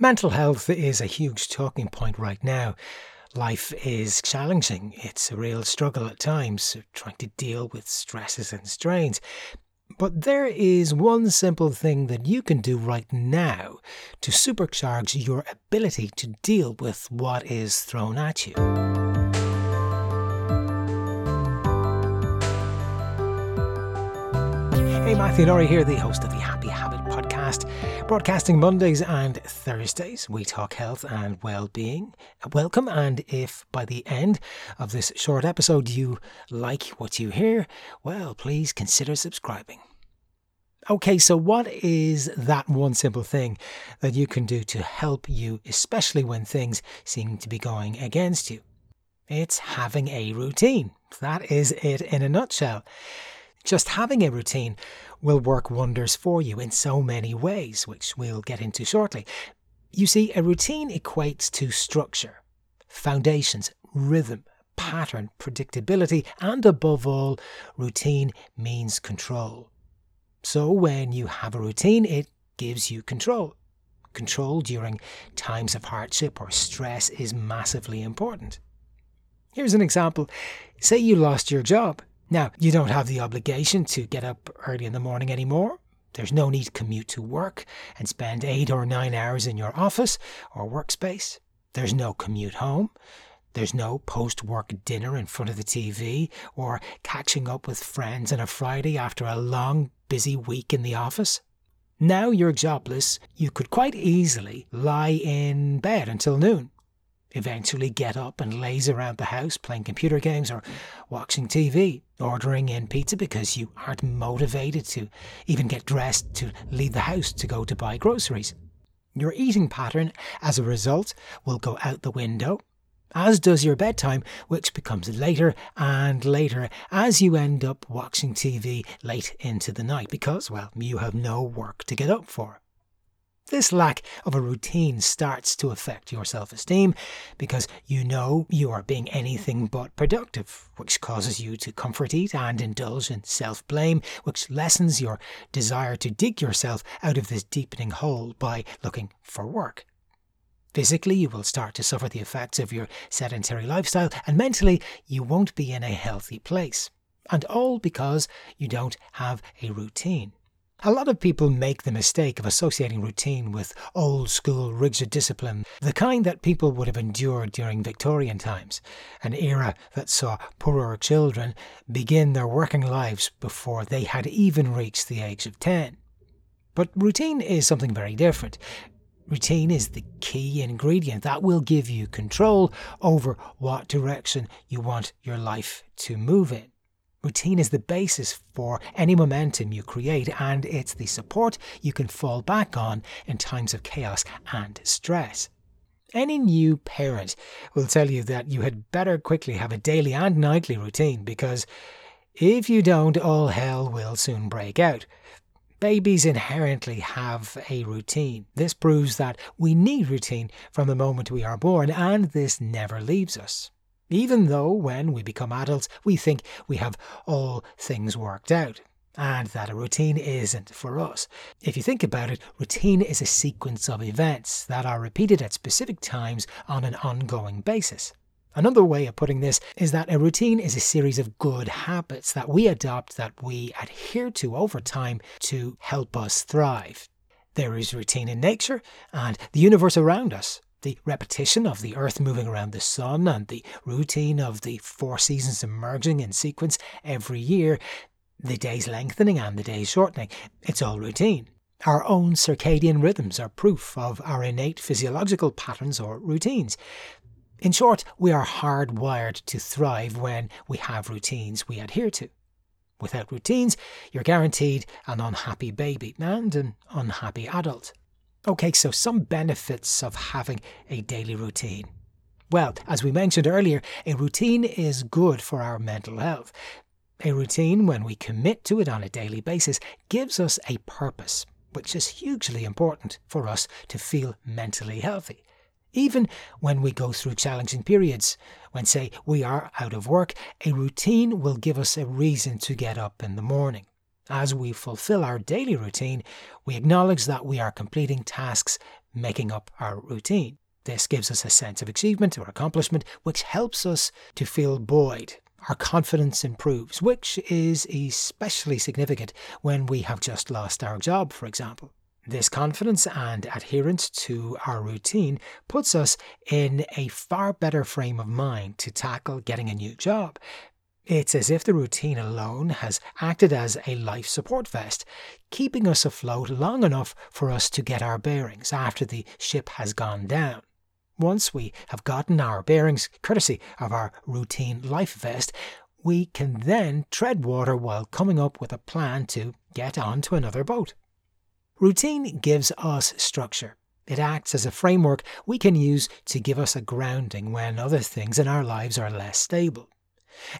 Mental health is a huge talking point right now. Life is challenging. It's a real struggle at times, uh, trying to deal with stresses and strains. But there is one simple thing that you can do right now to supercharge your ability to deal with what is thrown at you. Hey, Matthew Laurie here, the host of the Happy Habit podcast, broadcasting Mondays and Thursdays. We talk health and well-being. Welcome, and if by the end of this short episode you like what you hear, well, please consider subscribing. Okay, so what is that one simple thing that you can do to help you, especially when things seem to be going against you? It's having a routine. That is it in a nutshell. Just having a routine will work wonders for you in so many ways, which we'll get into shortly. You see, a routine equates to structure, foundations, rhythm, pattern, predictability, and above all, routine means control. So when you have a routine, it gives you control. Control during times of hardship or stress is massively important. Here's an example. Say you lost your job. Now, you don't have the obligation to get up early in the morning anymore. There's no need to commute to work and spend eight or nine hours in your office or workspace. There's no commute home. There's no post work dinner in front of the TV or catching up with friends on a Friday after a long, busy week in the office. Now you're jobless, you could quite easily lie in bed until noon eventually get up and laze around the house playing computer games or watching TV, ordering in pizza because you aren't motivated to even get dressed to leave the house to go to buy groceries. Your eating pattern, as a result, will go out the window, as does your bedtime, which becomes later and later as you end up watching TV late into the night because, well, you have no work to get up for. This lack of a routine starts to affect your self esteem because you know you are being anything but productive, which causes you to comfort eat and indulge in self blame, which lessens your desire to dig yourself out of this deepening hole by looking for work. Physically, you will start to suffer the effects of your sedentary lifestyle, and mentally, you won't be in a healthy place. And all because you don't have a routine. A lot of people make the mistake of associating routine with old school rigid discipline, the kind that people would have endured during Victorian times, an era that saw poorer children begin their working lives before they had even reached the age of 10. But routine is something very different. Routine is the key ingredient that will give you control over what direction you want your life to move in. Routine is the basis for any momentum you create, and it's the support you can fall back on in times of chaos and stress. Any new parent will tell you that you had better quickly have a daily and nightly routine because if you don't, all hell will soon break out. Babies inherently have a routine. This proves that we need routine from the moment we are born, and this never leaves us even though when we become adults we think we have all things worked out and that a routine isn't for us. If you think about it, routine is a sequence of events that are repeated at specific times on an ongoing basis. Another way of putting this is that a routine is a series of good habits that we adopt that we adhere to over time to help us thrive. There is routine in nature and the universe around us. The repetition of the Earth moving around the Sun and the routine of the four seasons emerging in sequence every year, the days lengthening and the days shortening, it's all routine. Our own circadian rhythms are proof of our innate physiological patterns or routines. In short, we are hardwired to thrive when we have routines we adhere to. Without routines, you're guaranteed an unhappy baby and an unhappy adult. Okay, so some benefits of having a daily routine. Well, as we mentioned earlier, a routine is good for our mental health. A routine, when we commit to it on a daily basis, gives us a purpose, which is hugely important for us to feel mentally healthy. Even when we go through challenging periods, when, say, we are out of work, a routine will give us a reason to get up in the morning. As we fulfill our daily routine, we acknowledge that we are completing tasks making up our routine. This gives us a sense of achievement or accomplishment, which helps us to feel buoyed. Our confidence improves, which is especially significant when we have just lost our job, for example. This confidence and adherence to our routine puts us in a far better frame of mind to tackle getting a new job. It's as if the routine alone has acted as a life support vest, keeping us afloat long enough for us to get our bearings after the ship has gone down. Once we have gotten our bearings, courtesy of our routine life vest, we can then tread water while coming up with a plan to get onto another boat. Routine gives us structure. It acts as a framework we can use to give us a grounding when other things in our lives are less stable.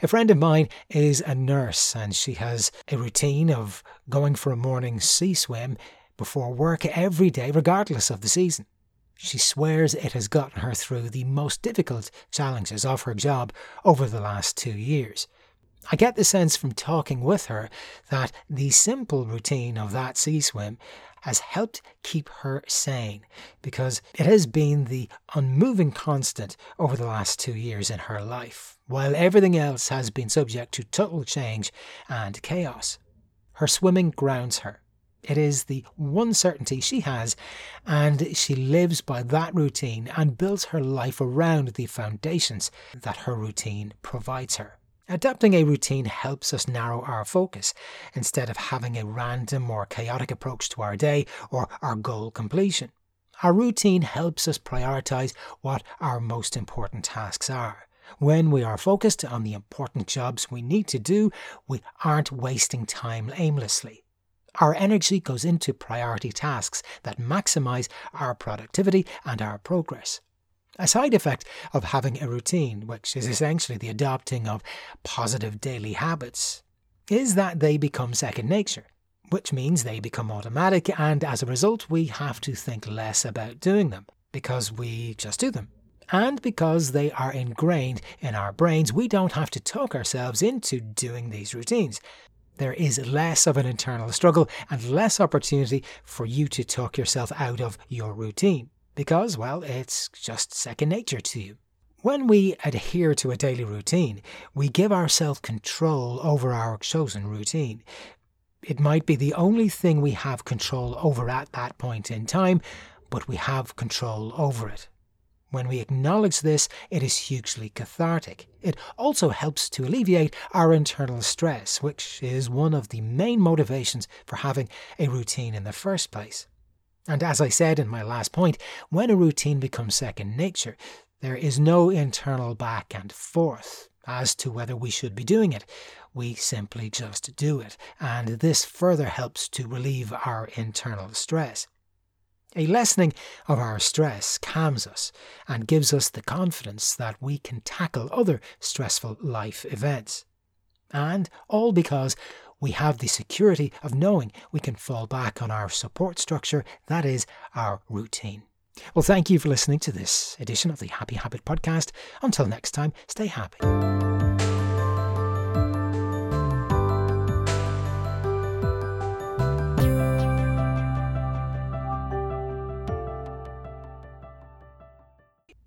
A friend of mine is a nurse and she has a routine of going for a morning sea swim before work every day, regardless of the season. She swears it has gotten her through the most difficult challenges of her job over the last two years. I get the sense from talking with her that the simple routine of that sea swim has helped keep her sane because it has been the unmoving constant over the last two years in her life, while everything else has been subject to total change and chaos. Her swimming grounds her. It is the one certainty she has, and she lives by that routine and builds her life around the foundations that her routine provides her. Adapting a routine helps us narrow our focus instead of having a random or chaotic approach to our day or our goal completion. Our routine helps us prioritize what our most important tasks are. When we are focused on the important jobs we need to do, we aren't wasting time aimlessly. Our energy goes into priority tasks that maximize our productivity and our progress. A side effect of having a routine, which is essentially the adopting of positive daily habits, is that they become second nature, which means they become automatic, and as a result, we have to think less about doing them because we just do them. And because they are ingrained in our brains, we don't have to talk ourselves into doing these routines there is less of an internal struggle and less opportunity for you to talk yourself out of your routine because, well, it's just second nature to you. When we adhere to a daily routine, we give ourselves control over our chosen routine. It might be the only thing we have control over at that point in time, but we have control over it. When we acknowledge this, it is hugely cathartic. It also helps to alleviate our internal stress, which is one of the main motivations for having a routine in the first place. And as I said in my last point, when a routine becomes second nature, there is no internal back and forth as to whether we should be doing it. We simply just do it, and this further helps to relieve our internal stress. A lessening of our stress calms us and gives us the confidence that we can tackle other stressful life events. And all because we have the security of knowing we can fall back on our support structure, that is, our routine. Well, thank you for listening to this edition of the Happy Habit Podcast. Until next time, stay happy.